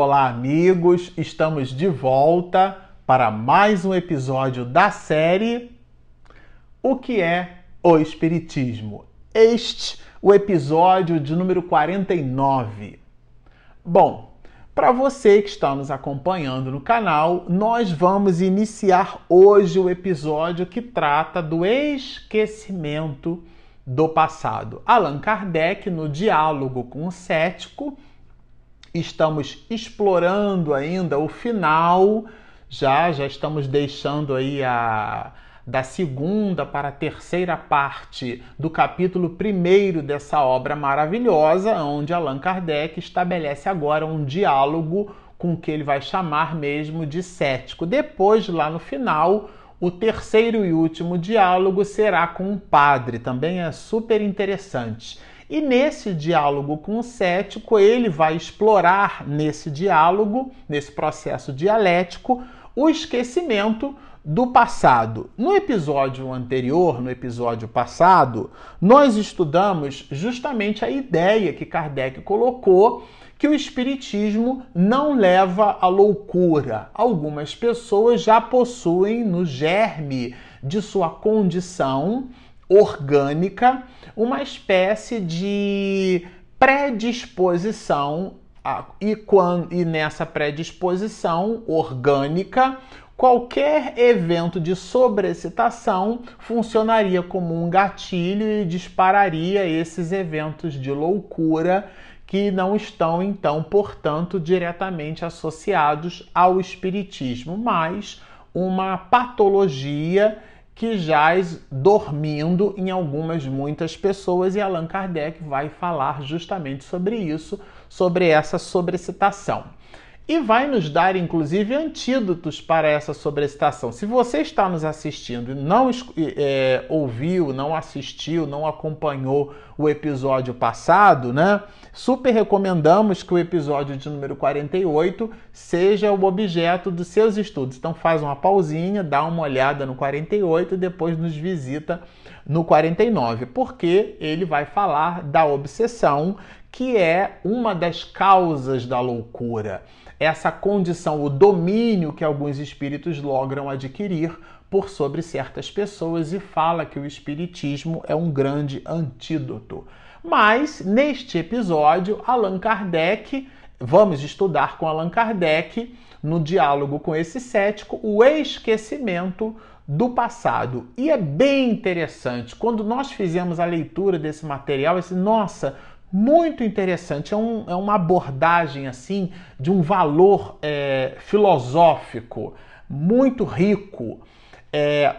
Olá, amigos! Estamos de volta para mais um episódio da série O que é o Espiritismo? Este, o episódio de número 49. Bom, para você que está nos acompanhando no canal, nós vamos iniciar hoje o episódio que trata do esquecimento do passado. Allan Kardec, no diálogo com o cético, estamos explorando ainda o final, já já estamos deixando aí a da segunda para a terceira parte do capítulo primeiro dessa obra maravilhosa, onde Allan Kardec estabelece agora um diálogo com o que ele vai chamar mesmo de cético. Depois, lá no final, o terceiro e último diálogo será com um padre, também é super interessante. E nesse diálogo com o cético, ele vai explorar nesse diálogo, nesse processo dialético, o esquecimento do passado. No episódio anterior, no episódio passado, nós estudamos justamente a ideia que Kardec colocou que o espiritismo não leva à loucura. Algumas pessoas já possuem no germe de sua condição orgânica uma espécie de predisposição e, quando, e nessa predisposição orgânica qualquer evento de sobrecitação funcionaria como um gatilho e dispararia esses eventos de loucura que não estão então, portanto, diretamente associados ao espiritismo, mas uma patologia que jaz dormindo em algumas, muitas pessoas, e Allan Kardec vai falar justamente sobre isso, sobre essa sobrecitação. E vai nos dar, inclusive, antídotos para essa sobrecitação. Se você está nos assistindo e não é, ouviu, não assistiu, não acompanhou o episódio passado, né? Super recomendamos que o episódio de número 48 seja o objeto dos seus estudos. Então faz uma pausinha, dá uma olhada no 48 e depois nos visita no 49, porque ele vai falar da obsessão, que é uma das causas da loucura. Essa condição, o domínio que alguns espíritos logram adquirir por sobre certas pessoas e fala que o espiritismo é um grande antídoto. Mas neste episódio, Allan Kardec, vamos estudar com Allan Kardec no diálogo com esse cético o esquecimento do passado. E é bem interessante, quando nós fizemos a leitura desse material, esse nossa, muito interessante, é, um, é uma abordagem assim de um valor é, filosófico muito rico. É,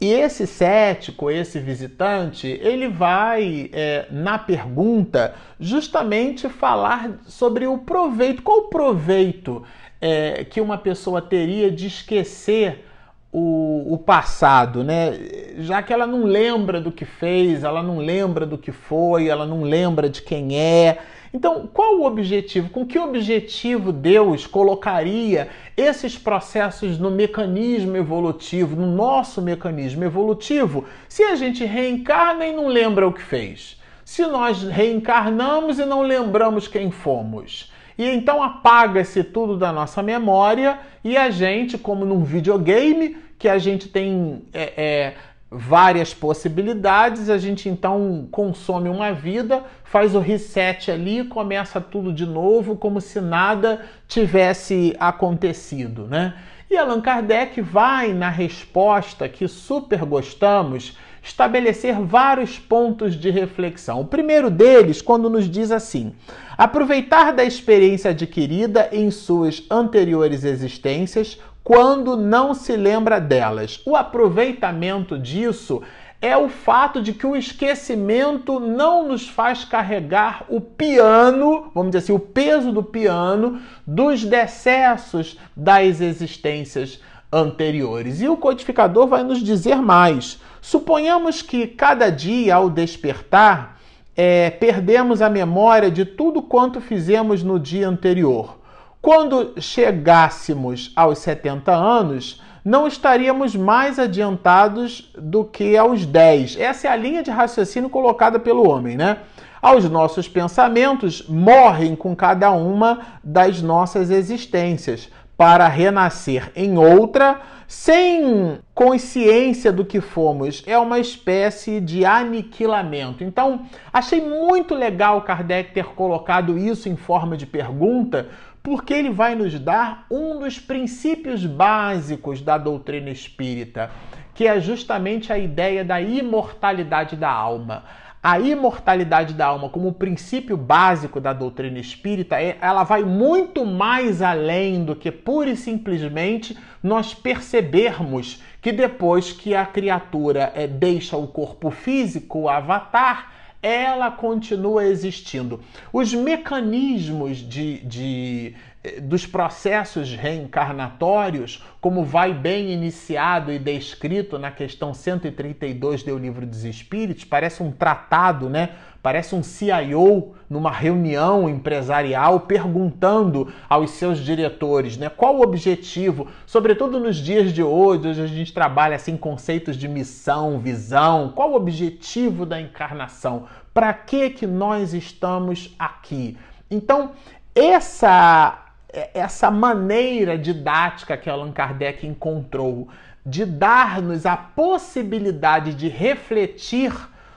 e esse cético, esse visitante, ele vai, é, na pergunta, justamente falar sobre o proveito. Qual o proveito é, que uma pessoa teria de esquecer o, o, passado, né? Já que ela não lembra do que fez, ela não lembra do que foi, ela não lembra de quem é. Então, qual o objetivo? Com que objetivo Deus colocaria esses processos no mecanismo evolutivo, no nosso mecanismo evolutivo, se a gente reencarna e não lembra o que fez? Se nós reencarnamos e não lembramos quem fomos? E então apaga-se tudo da nossa memória e a gente, como num videogame, que a gente tem é, é, várias possibilidades, a gente então consome uma vida, faz o reset ali, começa tudo de novo, como se nada tivesse acontecido, né? E Allan Kardec vai na resposta que super gostamos estabelecer vários pontos de reflexão. O primeiro deles, quando nos diz assim: aproveitar da experiência adquirida em suas anteriores existências quando não se lembra delas. O aproveitamento disso é o fato de que o esquecimento não nos faz carregar o piano, vamos dizer assim, o peso do piano dos decessos das existências anteriores. E o codificador vai nos dizer mais. Suponhamos que cada dia, ao despertar, é, perdemos a memória de tudo quanto fizemos no dia anterior. Quando chegássemos aos 70 anos, não estaríamos mais adiantados do que aos 10. Essa é a linha de raciocínio colocada pelo homem, né? aos nossos pensamentos morrem com cada uma das nossas existências para renascer em outra sem consciência do que fomos. É uma espécie de aniquilamento. Então, achei muito legal Kardec ter colocado isso em forma de pergunta, porque ele vai nos dar um dos princípios básicos da doutrina espírita, que é justamente a ideia da imortalidade da alma a imortalidade da alma como princípio básico da doutrina espírita, é, ela vai muito mais além do que pura e simplesmente nós percebermos que depois que a criatura é, deixa o corpo físico, o avatar, ela continua existindo. Os mecanismos de, de dos processos reencarnatórios, como vai bem iniciado e descrito na questão 132 do Livro dos Espíritos, parece um tratado, né? Parece um CIO numa reunião empresarial perguntando aos seus diretores, né, qual o objetivo, sobretudo nos dias de hoje, hoje a gente trabalha assim conceitos de missão, visão, qual o objetivo da encarnação? Para que que nós estamos aqui? Então, essa essa maneira didática que Allan Kardec encontrou de dar-nos a possibilidade de refletir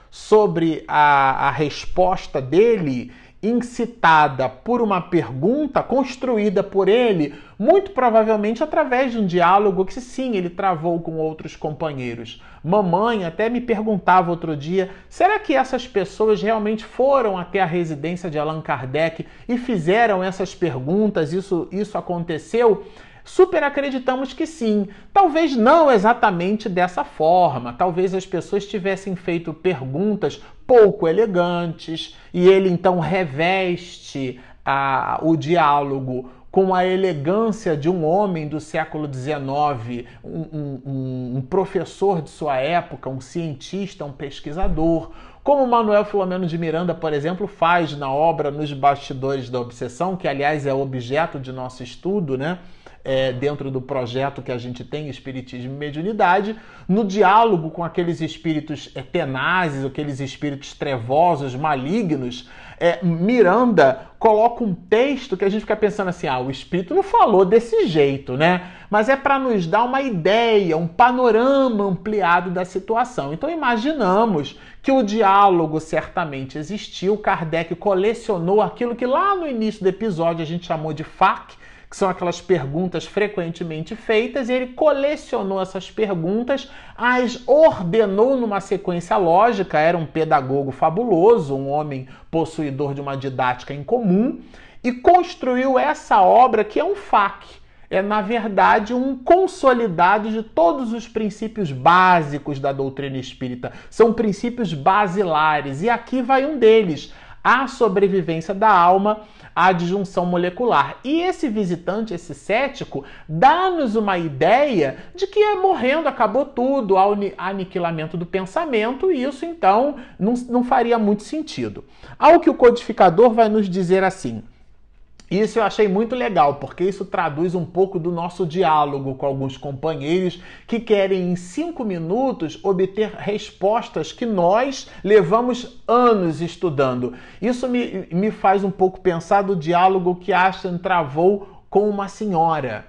sobre a, a resposta dele incitada por uma pergunta construída por ele, muito provavelmente através de um diálogo que sim, ele travou com outros companheiros. Mamãe até me perguntava outro dia: será que essas pessoas realmente foram até a residência de Allan Kardec e fizeram essas perguntas? Isso, isso aconteceu? Super acreditamos que sim. Talvez não exatamente dessa forma. Talvez as pessoas tivessem feito perguntas pouco elegantes e ele então reveste a, o diálogo com a elegância de um homem do século XIX, um, um, um, professor de sua época, um cientista, um pesquisador, como Manuel Filomeno de Miranda, por exemplo, faz na obra Nos Bastidores da Obsessão, que aliás é objeto de nosso estudo, né? É, dentro do projeto que a gente tem, Espiritismo e Mediunidade, no diálogo com aqueles espíritos é, tenazes, aqueles espíritos trevosos, malignos, é, Miranda coloca um texto que a gente fica pensando assim: ah, o espírito não falou desse jeito, né? Mas é para nos dar uma ideia, um panorama ampliado da situação. Então imaginamos que o diálogo certamente existiu, Kardec colecionou aquilo que lá no início do episódio a gente chamou de FAQ, que são aquelas perguntas frequentemente feitas, e ele colecionou essas perguntas, as ordenou numa sequência lógica, era um pedagogo fabuloso, um homem possuidor de uma didática incomum, e construiu essa obra que é um FAQ. É, na verdade, um consolidado de todos os princípios básicos da doutrina espírita. São princípios basilares, e aqui vai um deles: a sobrevivência da alma a disjunção molecular. E esse visitante, esse cético, dá-nos uma ideia de que é morrendo acabou tudo, ao aniquilamento do pensamento, e isso então não, não faria muito sentido. Ao que o codificador vai nos dizer assim. Isso eu achei muito legal, porque isso traduz um pouco do nosso diálogo com alguns companheiros que querem, em cinco minutos, obter respostas que nós levamos anos estudando. Isso me, me faz um pouco pensar do diálogo que Ashton travou com uma senhora.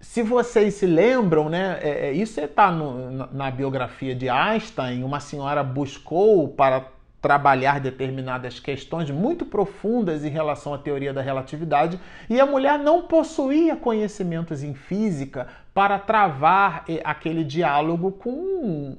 Se vocês se lembram, né, é, é isso está na biografia de Einstein. Uma senhora buscou para trabalhar determinadas questões muito profundas em relação à teoria da relatividade e a mulher não possuía conhecimentos em física para travar eh, aquele diálogo com,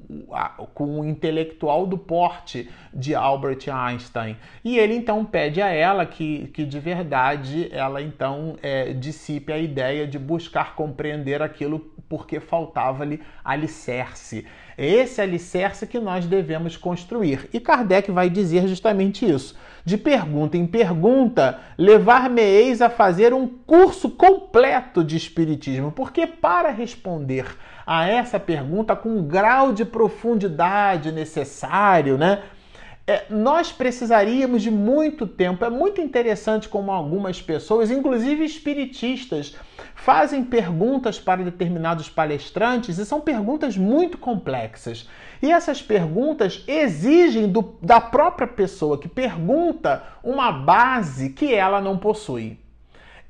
com o intelectual do porte de Albert Einstein. E ele então pede a ela que, que de verdade ela então é, dissipe a ideia de buscar compreender aquilo porque faltava-lhe alicerce. É esse alicerce que nós devemos construir. E Kardec vai dizer justamente isso. De pergunta em pergunta, levar-me-eis a fazer um curso completo de Espiritismo, porque para responder a essa pergunta com o grau de profundidade necessário, né? É, nós precisaríamos de muito tempo. É muito interessante como algumas pessoas, inclusive espiritistas, fazem perguntas para determinados palestrantes e são perguntas muito complexas. E essas perguntas exigem do, da própria pessoa que pergunta uma base que ela não possui.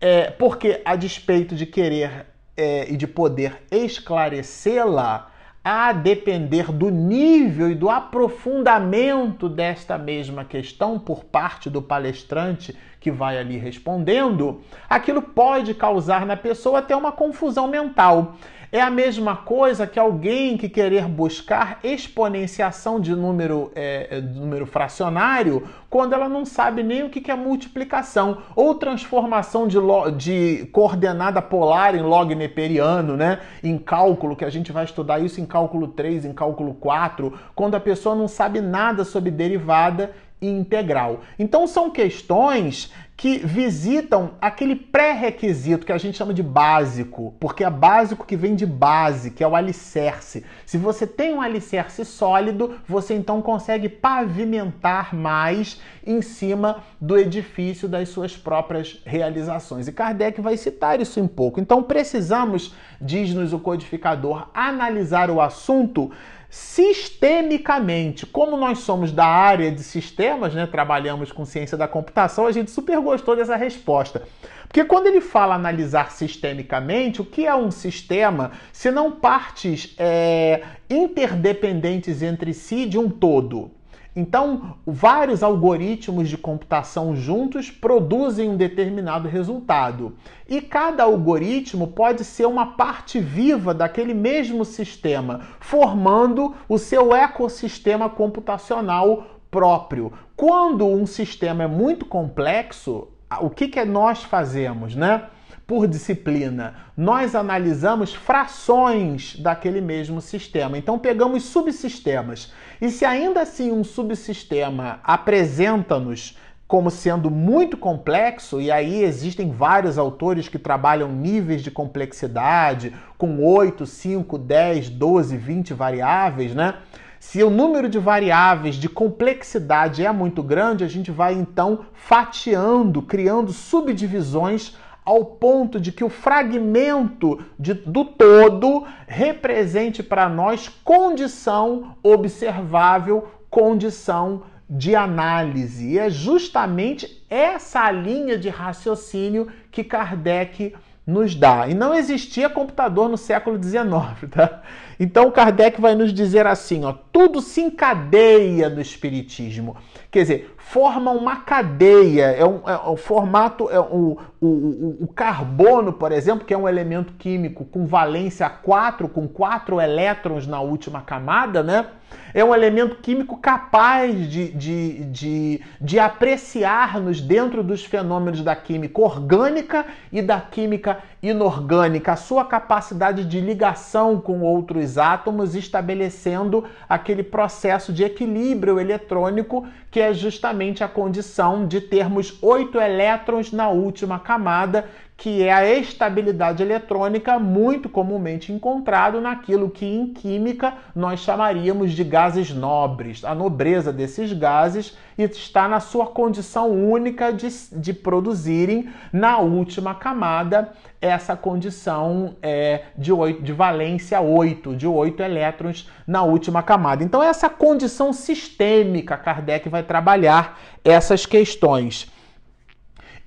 É, porque, a despeito de querer é, e de poder esclarecê-la, a depender do nível e do aprofundamento desta mesma questão por parte do palestrante que vai ali respondendo, aquilo pode causar na pessoa até uma confusão mental. É a mesma coisa que alguém que querer buscar exponenciação de número, é, é número fracionário quando ela não sabe nem o que é multiplicação, ou transformação de, de coordenada polar em log neperiano, né? em cálculo, que a gente vai estudar isso em cálculo 3, em cálculo 4, quando a pessoa não sabe nada sobre derivada integral. Então são questões que visitam aquele pré-requisito que a gente chama de básico, porque é básico que vem de base, que é o alicerce. Se você tem um alicerce sólido, você então consegue pavimentar mais em cima do edifício das suas próprias realizações. E Kardec vai citar isso em pouco. Então precisamos, diz-nos o codificador, analisar o assunto sistemicamente. Como nós somos da área de sistemas, né, trabalhamos com ciência da computação, a gente super gostou dessa resposta. Porque quando ele fala analisar sistemicamente, o que é um sistema se não partes é, interdependentes entre si de um todo? Então, vários algoritmos de computação juntos produzem um determinado resultado. E cada algoritmo pode ser uma parte viva daquele mesmo sistema, formando o seu ecossistema computacional próprio. Quando um sistema é muito complexo, o que, que nós fazemos, né? por disciplina, nós analisamos frações daquele mesmo sistema. Então pegamos subsistemas. E se ainda assim um subsistema apresenta-nos como sendo muito complexo, e aí existem vários autores que trabalham níveis de complexidade com 8, 5, 10, 12, 20 variáveis, né? Se o número de variáveis de complexidade é muito grande, a gente vai então fatiando, criando subdivisões ao ponto de que o fragmento de, do todo represente para nós condição observável, condição de análise. E é justamente essa linha de raciocínio que Kardec nos dá. E não existia computador no século XIX, tá? Então Kardec vai nos dizer assim, ó, tudo se encadeia no espiritismo. Quer dizer, forma uma cadeia. É um, é um formato, é um, o, o, o, carbono, por exemplo, que é um elemento químico com valência 4, com quatro elétrons na última camada, né? É um elemento químico capaz de, de, de, de apreciar-nos dentro dos fenômenos da química orgânica e da química inorgânica, a sua capacidade de ligação com outros átomos, estabelecendo aquele processo de equilíbrio eletrônico que é justamente a condição de termos oito elétrons na última camada, que é a estabilidade eletrônica muito comumente encontrado naquilo que em química nós chamaríamos de gases nobres. A nobreza desses gases está na sua condição única de, de produzirem na última camada essa condição é, de, 8, de valência 8, de 8 elétrons na última camada. Então, essa condição sistêmica, Kardec vai trabalhar essas questões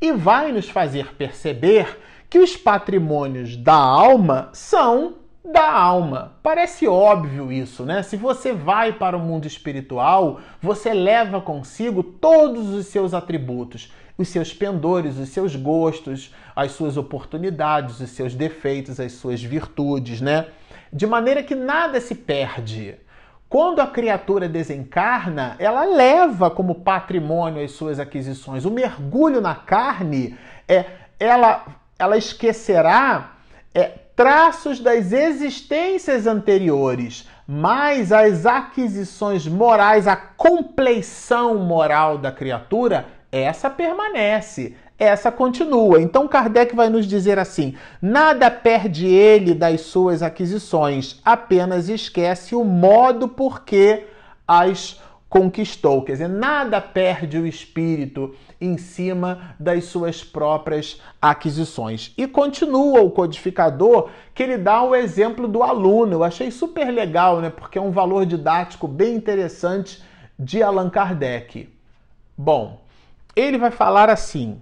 e vai nos fazer perceber que os patrimônios da alma são da alma. Parece óbvio isso, né? Se você vai para o mundo espiritual, você leva consigo todos os seus atributos, os seus pendores, os seus gostos, as suas oportunidades, os seus defeitos, as suas virtudes, né? De maneira que nada se perde. Quando a criatura desencarna, ela leva como patrimônio as suas aquisições. O mergulho na carne é ela ela esquecerá é, traços das existências anteriores, mas as aquisições morais, a compleição moral da criatura, essa permanece essa continua. Então Kardec vai nos dizer assim: nada perde ele das suas aquisições, apenas esquece o modo por que as conquistou. Quer dizer, nada perde o espírito em cima das suas próprias aquisições. E continua o codificador que ele dá o exemplo do aluno. Eu achei super legal, né? Porque é um valor didático bem interessante de Allan Kardec. Bom, ele vai falar assim: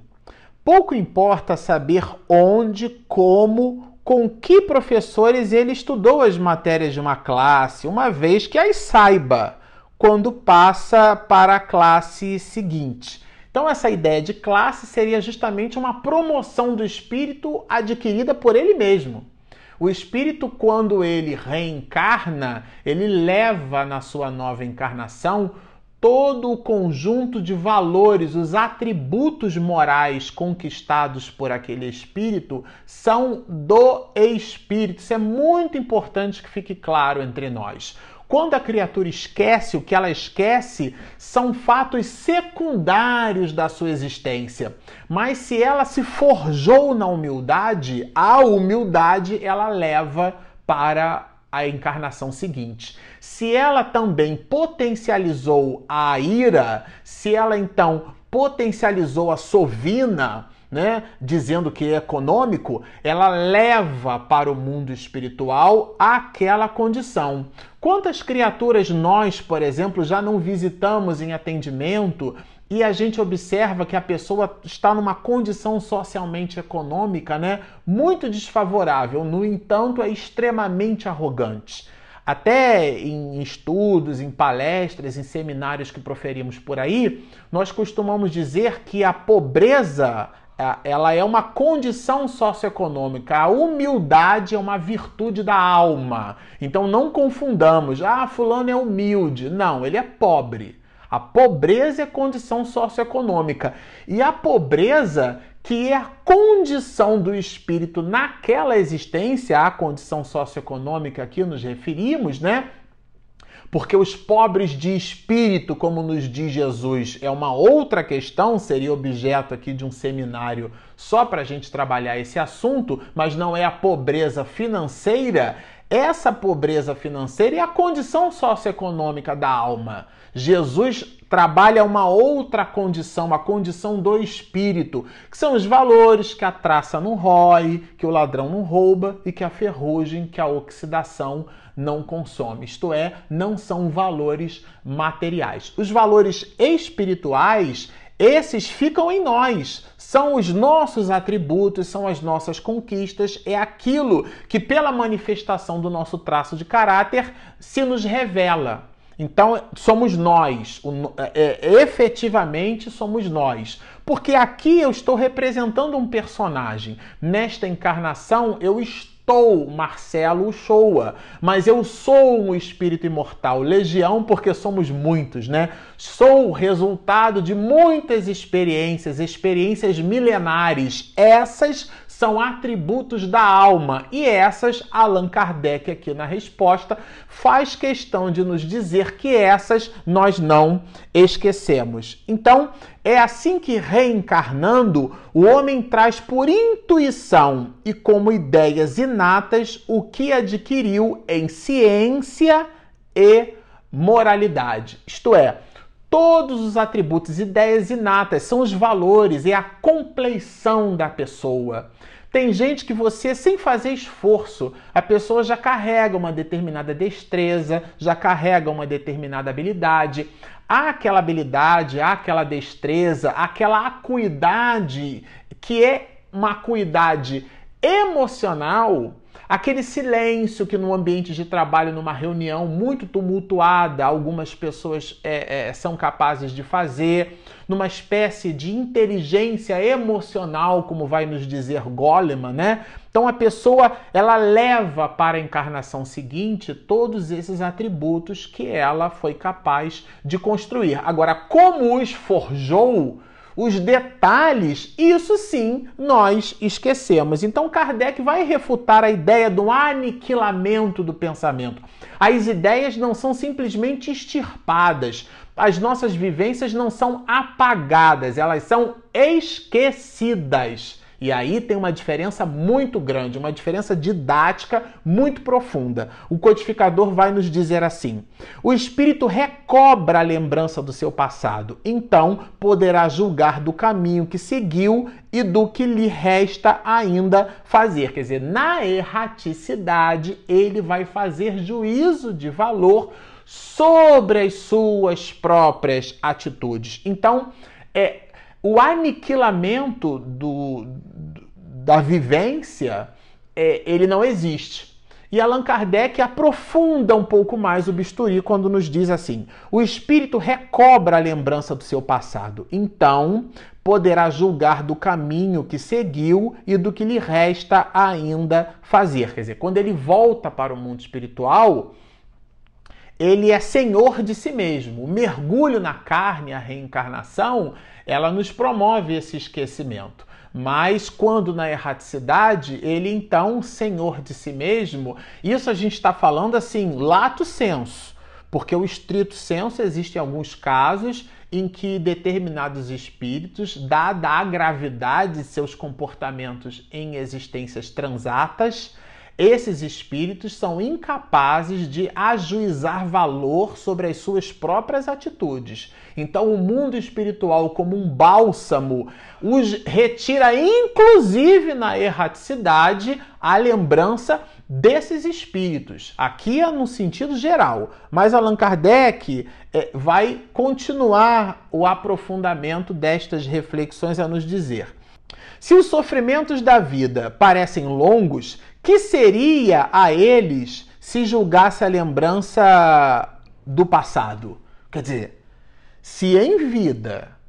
pouco importa saber onde, como, com que professores ele estudou as matérias de uma classe, uma vez que as saiba quando passa para a classe seguinte. Então, essa ideia de classe seria justamente uma promoção do espírito adquirida por ele mesmo. O espírito, quando ele reencarna, ele leva na sua nova encarnação todo o conjunto de valores, os atributos morais conquistados por aquele espírito são do espírito. Isso é muito importante que fique claro entre nós. Quando a criatura esquece, o que ela esquece são fatos secundários da sua existência. Mas se ela se forjou na humildade, a humildade ela leva para a encarnação seguinte. Se ela também potencializou a ira, se ela então potencializou a sovina, né, dizendo que é econômico, ela leva para o mundo espiritual aquela condição. Quantas criaturas nós, por exemplo, já não visitamos em atendimento e a gente observa que a pessoa está numa condição socialmente econômica, né, muito desfavorável, no entanto, é extremamente arrogante. Até em estudos, em palestras, em seminários que proferimos por aí, nós costumamos dizer que a pobreza ela é uma condição socioeconômica. A humildade é uma virtude da alma. Então não confundamos. Ah, fulano é humilde. Não, ele é pobre. A pobreza é condição socioeconômica. E a pobreza, que é a condição do espírito naquela existência, a condição socioeconômica a que nos referimos, né? Porque os pobres de espírito, como nos diz Jesus, é uma outra questão, seria objeto aqui de um seminário só para a gente trabalhar esse assunto, mas não é a pobreza financeira. Essa pobreza financeira é a condição socioeconômica da alma. Jesus trabalha uma outra condição, a condição do espírito, que são os valores que a traça não rói, que o ladrão não rouba e que a ferrugem, que a oxidação não consome. Isto é, não são valores materiais. Os valores espirituais, esses ficam em nós, são os nossos atributos, são as nossas conquistas, é aquilo que, pela manifestação do nosso traço de caráter, se nos revela. Então, somos nós, é, é, efetivamente somos nós. Porque aqui eu estou representando um personagem. Nesta encarnação, eu estou Marcelo Uchoa, mas eu sou um espírito imortal, legião, porque somos muitos, né? Sou resultado de muitas experiências, experiências milenares. Essas são atributos da alma e essas Allan Kardec aqui na resposta faz questão de nos dizer que essas nós não esquecemos. Então, é assim que reencarnando, o homem traz por intuição e como ideias inatas o que adquiriu em ciência e moralidade. Isto é, todos os atributos, ideias inatas, são os valores, é a compleição da pessoa. Tem gente que você, sem fazer esforço, a pessoa já carrega uma determinada destreza, já carrega uma determinada habilidade. Há aquela habilidade, há aquela destreza, aquela acuidade que é uma acuidade emocional Aquele silêncio que no ambiente de trabalho, numa reunião muito tumultuada, algumas pessoas é, é, são capazes de fazer, numa espécie de inteligência emocional, como vai nos dizer Goleman, né? Então a pessoa ela leva para a encarnação seguinte todos esses atributos que ela foi capaz de construir. Agora, como os forjou? Os detalhes, isso sim nós esquecemos. Então Kardec vai refutar a ideia do aniquilamento do pensamento. As ideias não são simplesmente extirpadas, as nossas vivências não são apagadas, elas são esquecidas. E aí tem uma diferença muito grande, uma diferença didática muito profunda. O codificador vai nos dizer assim: o espírito recobra a lembrança do seu passado, então poderá julgar do caminho que seguiu e do que lhe resta ainda fazer. Quer dizer, na erraticidade, ele vai fazer juízo de valor sobre as suas próprias atitudes. Então, é, o aniquilamento do, da vivência, é, ele não existe. E Allan Kardec aprofunda um pouco mais o bisturi quando nos diz assim: o espírito recobra a lembrança do seu passado, então poderá julgar do caminho que seguiu e do que lhe resta ainda fazer. Quer dizer, quando ele volta para o mundo espiritual, ele é senhor de si mesmo. O mergulho na carne, a reencarnação, ela nos promove esse esquecimento. Mas quando na erraticidade, ele então, senhor de si mesmo, isso a gente está falando assim, lato senso, porque o estrito senso existe em alguns casos em que determinados espíritos, dada a gravidade de seus comportamentos em existências transatas, esses espíritos são incapazes de ajuizar valor sobre as suas próprias atitudes. Então, o mundo espiritual, como um bálsamo, os retira, inclusive na erraticidade, a lembrança desses espíritos. Aqui é no sentido geral, mas Allan Kardec é, vai continuar o aprofundamento destas reflexões a nos dizer. Se os sofrimentos da vida parecem longos, que seria a eles se julgasse a lembrança do passado? Quer dizer, se em vida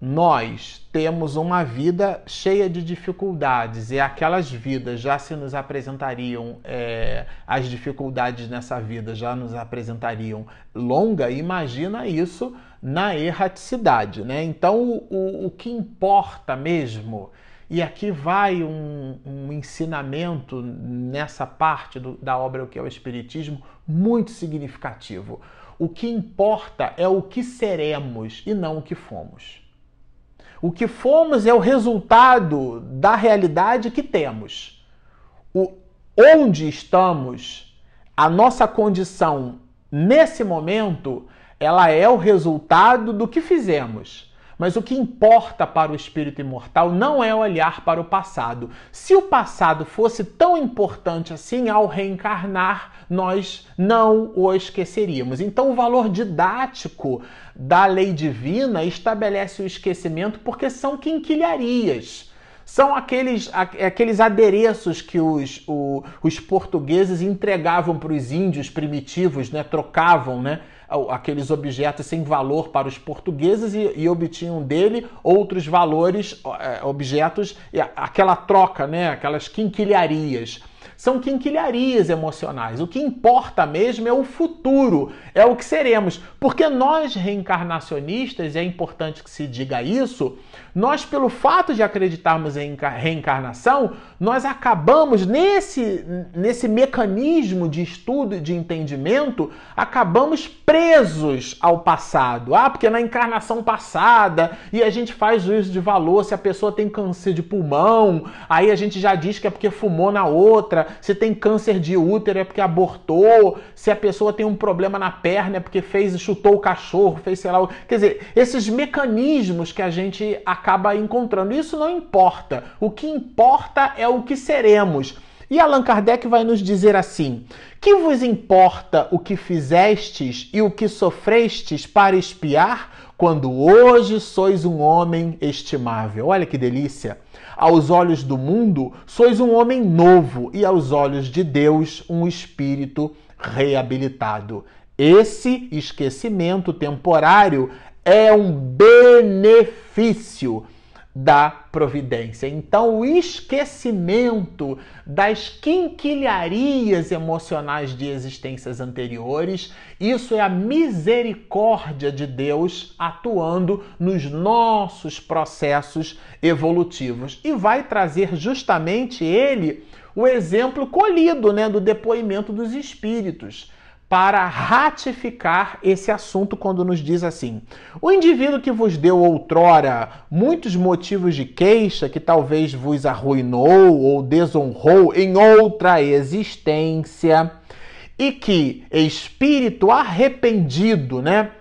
nós temos uma vida cheia de dificuldades e aquelas vidas já se nos apresentariam, é, as dificuldades nessa vida já nos apresentariam longa, imagina isso na erraticidade, né? Então, o, o que importa mesmo e aqui vai um, um ensinamento nessa parte do, da obra que é o Espiritismo muito significativo. O que importa é o que seremos e não o que fomos. O que fomos é o resultado da realidade que temos. O, onde estamos, a nossa condição nesse momento, ela é o resultado do que fizemos. Mas o que importa para o espírito imortal não é olhar para o passado. Se o passado fosse tão importante assim, ao reencarnar, nós não o esqueceríamos. Então, o valor didático da lei divina estabelece o esquecimento porque são quinquilharias são aqueles, aqueles adereços que os, o, os portugueses entregavam para os índios primitivos, né? trocavam né? aqueles objetos sem valor para os portugueses e, e obtinham dele outros valores, é, objetos, aquela troca, né? aquelas quinquilharias são quinquilharias emocionais. O que importa mesmo é o futuro, é o que seremos. Porque nós reencarnacionistas, e é importante que se diga isso, nós, pelo fato de acreditarmos em reencarnação, nós acabamos nesse, nesse mecanismo de estudo e de entendimento, acabamos presos ao passado. Ah, porque na encarnação passada, e a gente faz juízo de valor se a pessoa tem câncer de pulmão, aí a gente já diz que é porque fumou na outra, se tem câncer de útero é porque abortou, se a pessoa tem um problema na perna é porque fez, chutou o cachorro, fez sei lá. Quer dizer, esses mecanismos que a gente acaba encontrando, isso não importa. O que importa é o que seremos. E Allan Kardec vai nos dizer assim: Que vos importa o que fizestes e o que sofrestes para espiar, quando hoje sois um homem estimável? Olha que delícia! Aos olhos do mundo, sois um homem novo, e aos olhos de Deus, um espírito reabilitado. Esse esquecimento temporário é um benefício da providência. Então, o esquecimento das quinquilharias emocionais de existências anteriores, isso é a misericórdia de Deus atuando nos nossos processos evolutivos e vai trazer justamente ele o exemplo colhido, né, do depoimento dos espíritos. Para ratificar esse assunto quando nos diz assim: O indivíduo que vos deu outrora muitos motivos de queixa, que talvez vos arruinou ou desonrou em outra existência, e que espírito arrependido, né?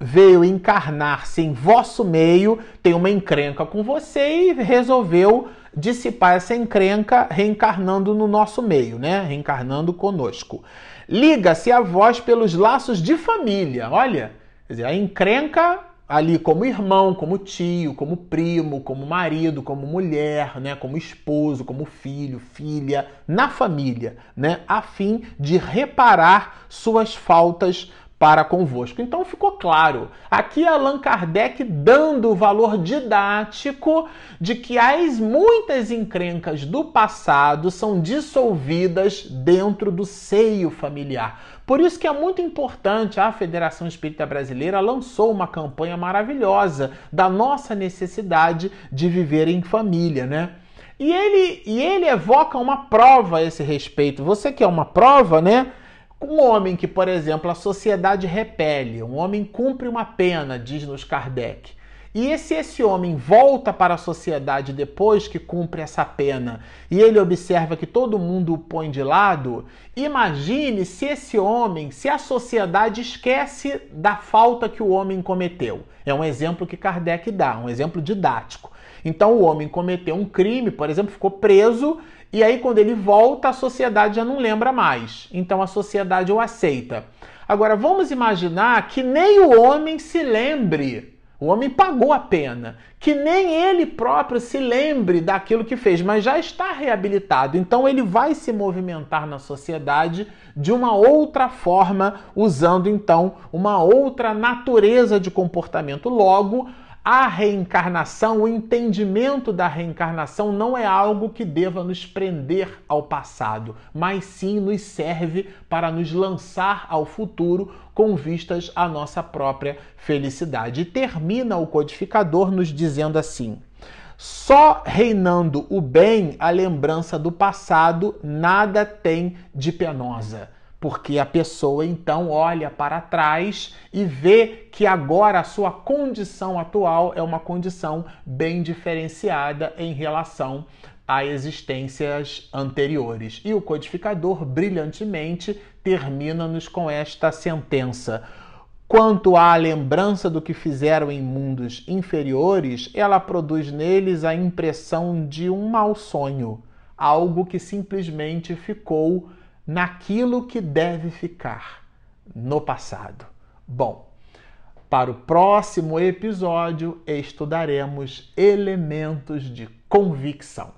Veio encarnar-se em vosso meio, tem uma encrenca com você e resolveu dissipar essa encrenca reencarnando no nosso meio, né? Reencarnando conosco. Liga-se a vós pelos laços de família. Olha, quer dizer, a encrenca ali como irmão, como tio, como primo, como marido, como mulher, né, como esposo, como filho, filha, na família, né, a fim de reparar suas faltas para convosco. Então ficou claro. Aqui Allan Kardec dando o valor didático de que as muitas encrencas do passado são dissolvidas dentro do seio familiar. Por isso que é muito importante, a Federação Espírita Brasileira lançou uma campanha maravilhosa da nossa necessidade de viver em família, né? E ele, e ele evoca uma prova a esse respeito. Você quer uma prova, né? Um homem que, por exemplo, a sociedade repele, um homem cumpre uma pena, diz-nos Kardec. E se esse homem volta para a sociedade depois que cumpre essa pena e ele observa que todo mundo o põe de lado, imagine se esse homem, se a sociedade esquece da falta que o homem cometeu. É um exemplo que Kardec dá, um exemplo didático. Então o homem cometeu um crime, por exemplo, ficou preso e aí, quando ele volta, a sociedade já não lembra mais. Então, a sociedade o aceita. Agora, vamos imaginar que nem o homem se lembre. O homem pagou a pena. Que nem ele próprio se lembre daquilo que fez, mas já está reabilitado. Então, ele vai se movimentar na sociedade de uma outra forma, usando então uma outra natureza de comportamento. Logo, a reencarnação, o entendimento da reencarnação não é algo que deva nos prender ao passado, mas sim nos serve para nos lançar ao futuro com vistas à nossa própria felicidade. E termina o codificador nos dizendo assim: só reinando o bem, a lembrança do passado nada tem de penosa porque a pessoa então olha para trás e vê que agora a sua condição atual é uma condição bem diferenciada em relação a existências anteriores. E o codificador brilhantemente termina-nos com esta sentença. Quanto à lembrança do que fizeram em mundos inferiores, ela produz neles a impressão de um mau sonho, algo que simplesmente ficou naquilo que deve ficar no passado. Bom, para o próximo episódio estudaremos elementos de convicção.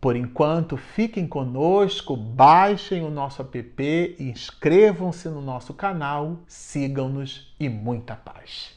Por enquanto, fiquem conosco, baixem o nosso app, inscrevam-se no nosso canal, sigam-nos e muita paz.